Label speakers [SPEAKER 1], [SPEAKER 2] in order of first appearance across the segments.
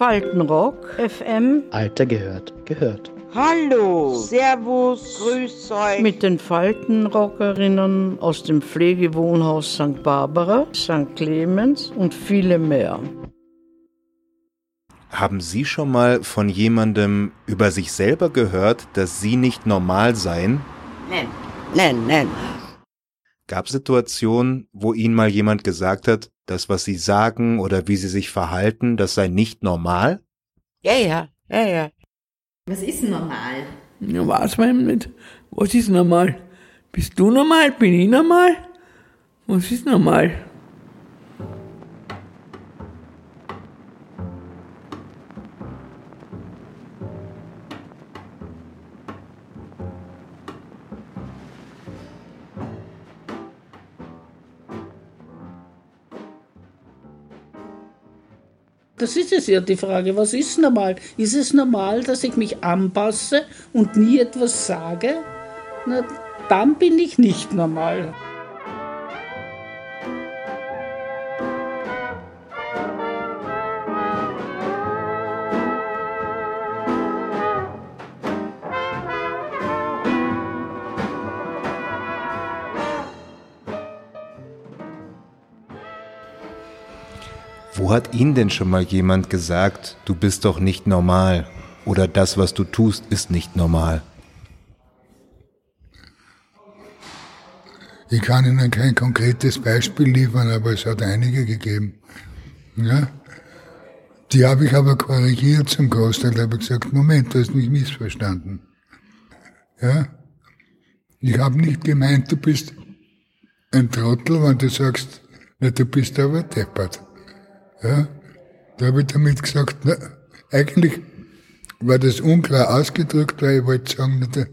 [SPEAKER 1] Faltenrock, FM.
[SPEAKER 2] Alter gehört, gehört.
[SPEAKER 3] Hallo, Servus, Grüß euch.
[SPEAKER 1] Mit den Faltenrockerinnen aus dem Pflegewohnhaus St. Barbara, St. Clemens und viele mehr.
[SPEAKER 4] Haben Sie schon mal von jemandem über sich selber gehört, dass Sie nicht normal seien?
[SPEAKER 3] Nein, nein, nein.
[SPEAKER 4] Gab es Situationen, wo Ihnen mal jemand gesagt hat, das, was Sie sagen oder wie Sie sich verhalten, das sei nicht normal?
[SPEAKER 3] Ja, ja, ja, ja.
[SPEAKER 5] Was ist normal?
[SPEAKER 6] Ja, weiß man nicht. Was ist normal? Bist du normal? Bin ich normal? Was ist normal?
[SPEAKER 7] Das ist es ja die Frage, was ist normal? Ist es normal, dass ich mich anpasse und nie etwas sage? Na, dann bin ich nicht normal.
[SPEAKER 4] Wo hat Ihnen denn schon mal jemand gesagt, du bist doch nicht normal oder das, was du tust, ist nicht normal?
[SPEAKER 8] Ich kann Ihnen kein konkretes Beispiel liefern, aber es hat einige gegeben. Ja? Die habe ich aber korrigiert zum Großteil. Da habe ich gesagt, Moment, du hast mich missverstanden. Ja? Ich habe nicht gemeint, du bist ein Trottel, wenn du sagst, na, du bist aber deppert. Ja? Da ich damit gesagt, na, eigentlich war das unklar ausgedrückt, weil ich wollte sagen, na,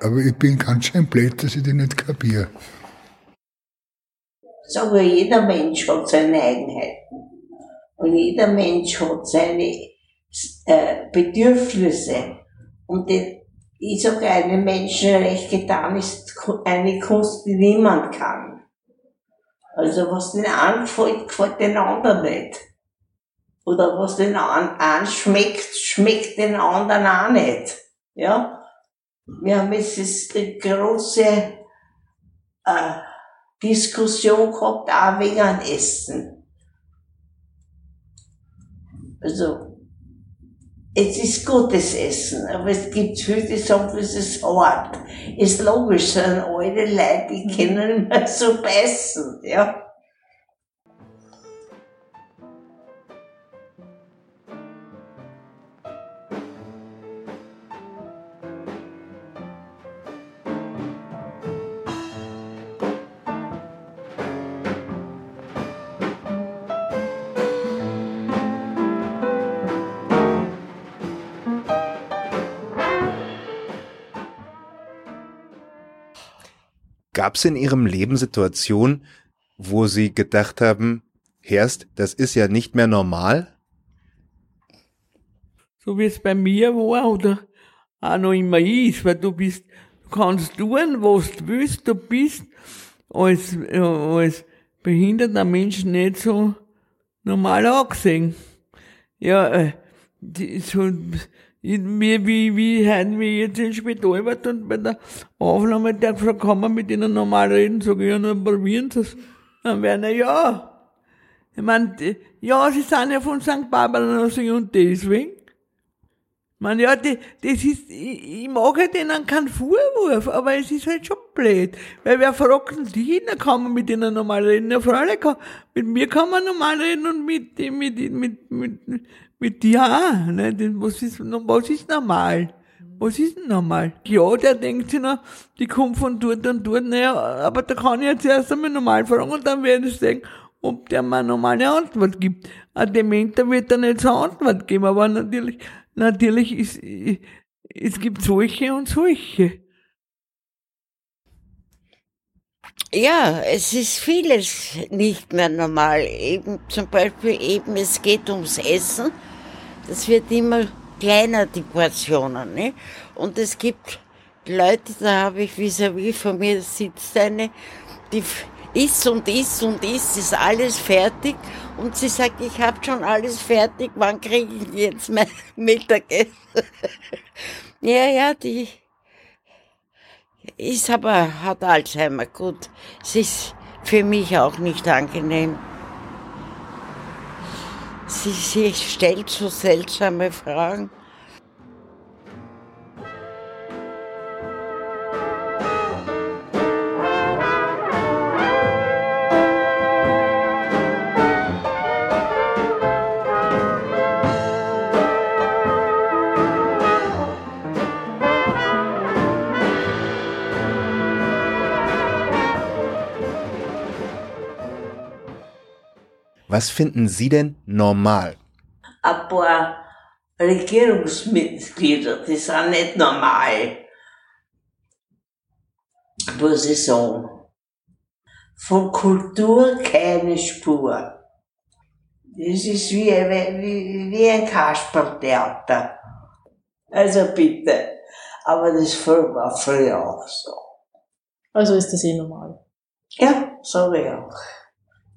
[SPEAKER 8] aber ich bin ganz schön blöd, dass ich die nicht kapiere.
[SPEAKER 9] Sagen wir, jeder Mensch hat seine Eigenheiten. Und jeder Mensch hat seine äh, Bedürfnisse. Und die, ich sage, einem Menschen recht getan ist eine Kunst, die niemand kann. Also was den einen gefällt, gefällt den anderen nicht. Oder was den einen schmeckt, schmeckt den anderen auch nicht. Ja? Wir haben jetzt eine große äh, Diskussion gehabt, auch wegen Essen. Also, es ist gutes Essen, aber es gibt viele, die sagen, es ist hart. Ist logisch, sind alte Leute, die können nicht mehr so beißen, ja.
[SPEAKER 4] Gab es in Ihrem Leben Situationen, wo Sie gedacht haben, Herst, das ist ja nicht mehr normal?
[SPEAKER 6] So wie es bei mir war oder auch noch immer ist, weil du bist, du kannst tun, was du willst, du bist als, äh, als behinderter Mensch nicht so normal angesehen. Ja, äh, die, so, wie, wie, wie heute wir jetzt ins Spital war und bei der Aufnahme der gefragt, kann man mit ihnen normal reden? Sag ich, ja, nur probieren sie es. Dann werden er, ja. Ich meine, ja, sie sind ja von St. Barbara und deswegen. Meine, ja, die, das ist, ich, ich mache denen keinen Vorwurf, aber es ist halt schon blöd. Weil wer fragt die, dann kann man mit ihnen normal reden. Ja, freilich kann, mit mir kann man normal reden und mit, mit, mit, mit, mit, dir auch. Ne? Was, ist, was ist normal? Was ist denn normal? Ja, der denkt sich noch, die kommt von dort und dort, naja, aber da kann ich jetzt erst einmal normal fragen und dann werde ich sagen, ob der mir eine normale Antwort gibt. Ein Dementer wird da nicht so eine Antwort geben, aber natürlich, natürlich ist, es gibt solche und solche.
[SPEAKER 3] Ja, es ist vieles nicht mehr normal. Eben, zum Beispiel eben, es geht ums Essen. Das wird immer kleiner, die Portionen. Ne? Und es gibt Leute, da habe ich vis-à-vis -vis von mir sitzt eine, die isst und isst und isst, ist alles fertig. Und sie sagt, ich habe schon alles fertig, wann kriege ich jetzt mein Mittagessen? ja, ja, die ist aber, hat Alzheimer, gut. Es ist für mich auch nicht angenehm. Sie, sie stellt so seltsame Fragen.
[SPEAKER 4] Was finden Sie denn normal?
[SPEAKER 9] Ein paar Regierungsmitglieder, die sind nicht normal. Muss ich sagen. Von Kultur keine Spur. Das ist wie, wie, wie ein Kasperltheater. Also bitte. Aber das war früher auch so.
[SPEAKER 5] Also ist das eh normal.
[SPEAKER 9] Ja, sage ich auch.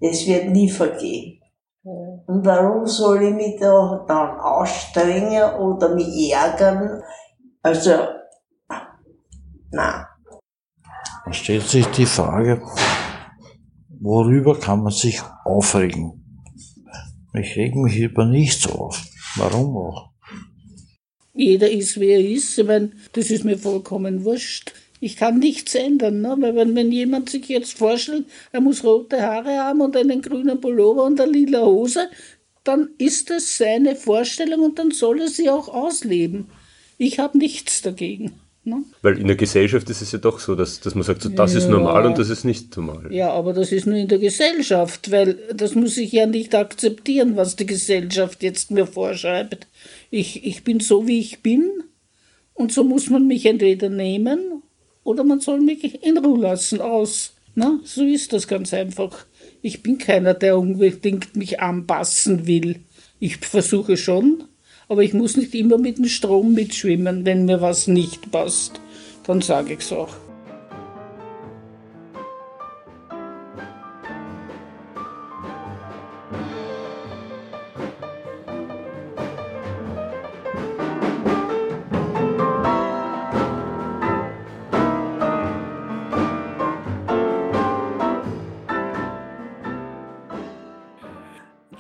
[SPEAKER 9] Das wird nie vergehen. Und warum soll ich mich da dann anstrengen oder mich ärgern? Also, nein.
[SPEAKER 10] Da stellt sich die Frage, worüber kann man sich aufregen? Ich reg mich über nichts auf. Warum auch?
[SPEAKER 7] Jeder ist, wie er ist. Ich meine, das ist mir vollkommen wurscht. Ich kann nichts ändern, ne? weil wenn, wenn jemand sich jetzt vorstellt, er muss rote Haare haben und einen grünen Pullover und eine lila Hose, dann ist das seine Vorstellung und dann soll er sie auch ausleben. Ich habe nichts dagegen. Ne?
[SPEAKER 11] Weil in der Gesellschaft ist es ja doch so, dass, dass man sagt, so, das ist normal und das ist nicht normal.
[SPEAKER 7] Ja, aber das ist nur in der Gesellschaft, weil das muss ich ja nicht akzeptieren, was die Gesellschaft jetzt mir vorschreibt. Ich, ich bin so, wie ich bin und so muss man mich entweder nehmen oder man soll mich in Ruhe lassen, aus. Na, so ist das ganz einfach. Ich bin keiner, der unbedingt mich anpassen will. Ich versuche schon, aber ich muss nicht immer mit dem Strom mitschwimmen, wenn mir was nicht passt. Dann sage ich's auch.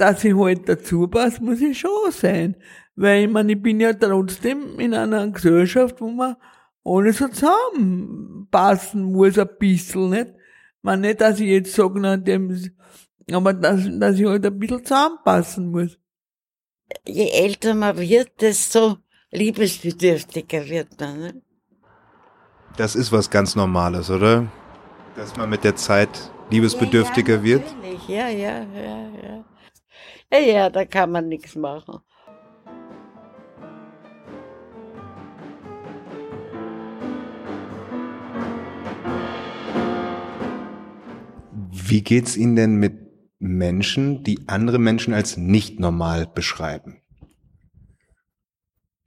[SPEAKER 6] Dass ich halt dazu passe, muss ich schon sein. Weil ich meine, ich bin ja trotzdem in einer Gesellschaft, wo man alle so zusammenpassen muss, ein bisschen, nicht? Man nicht, dass ich jetzt sage, na, dem, aber dass, dass ich halt ein bisschen zusammenpassen muss.
[SPEAKER 3] Je älter man wird, desto liebesbedürftiger wird man. Ne?
[SPEAKER 4] Das ist was ganz Normales, oder? Dass man mit der Zeit liebesbedürftiger
[SPEAKER 3] ja, ja,
[SPEAKER 4] wird?
[SPEAKER 3] natürlich. Ja, ja, ja, ja. Ja, da kann man nichts machen.
[SPEAKER 4] Wie geht's Ihnen denn mit Menschen, die andere Menschen als nicht normal beschreiben?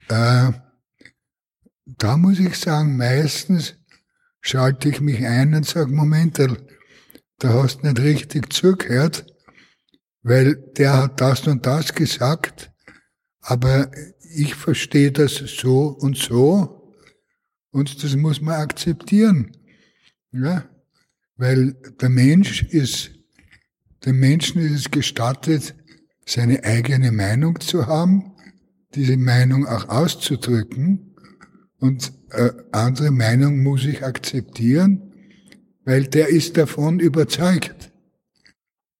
[SPEAKER 8] Äh, da muss ich sagen, meistens schalte ich mich ein und sage, Moment, da, da hast du nicht richtig zugehört, weil der hat das und das gesagt, aber ich verstehe das so und so und das muss man akzeptieren. Ja? Weil der Mensch ist, dem Menschen ist es gestattet, seine eigene Meinung zu haben, diese Meinung auch auszudrücken und äh, andere Meinung muss ich akzeptieren, weil der ist davon überzeugt.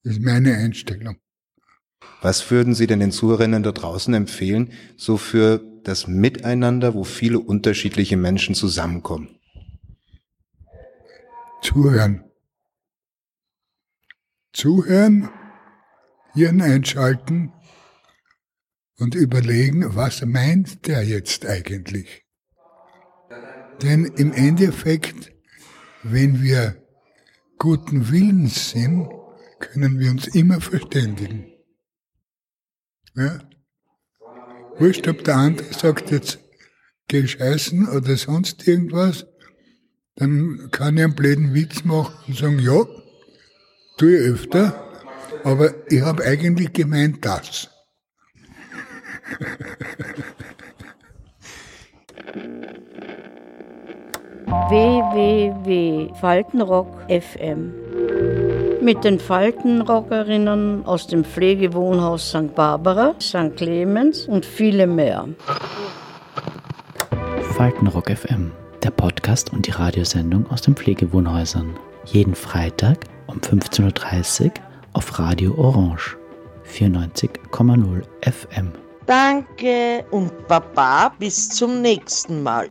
[SPEAKER 8] Das ist meine Einstellung.
[SPEAKER 4] Was würden Sie denn den Zuhörerinnen da draußen empfehlen, so für das Miteinander, wo viele unterschiedliche Menschen zusammenkommen?
[SPEAKER 8] Zuhören. Zuhören, Hirn einschalten und überlegen, was meint der jetzt eigentlich? Denn im Endeffekt, wenn wir guten Willens sind, können wir uns immer verständigen. Ja? Wurscht, ob der andere sagt jetzt, geh scheißen oder sonst irgendwas, dann kann ich einen blöden Witz machen und sagen, ja, tue ich öfter, aber ich habe eigentlich gemeint das.
[SPEAKER 1] www.faltenrock FM mit den Faltenrockerinnen aus dem Pflegewohnhaus St. Barbara, St. Clemens und viele mehr.
[SPEAKER 2] Faltenrock FM, der Podcast und die Radiosendung aus den Pflegewohnhäusern. Jeden Freitag um 15.30 Uhr auf Radio Orange 94,0 FM.
[SPEAKER 12] Danke und Baba, bis zum nächsten Mal.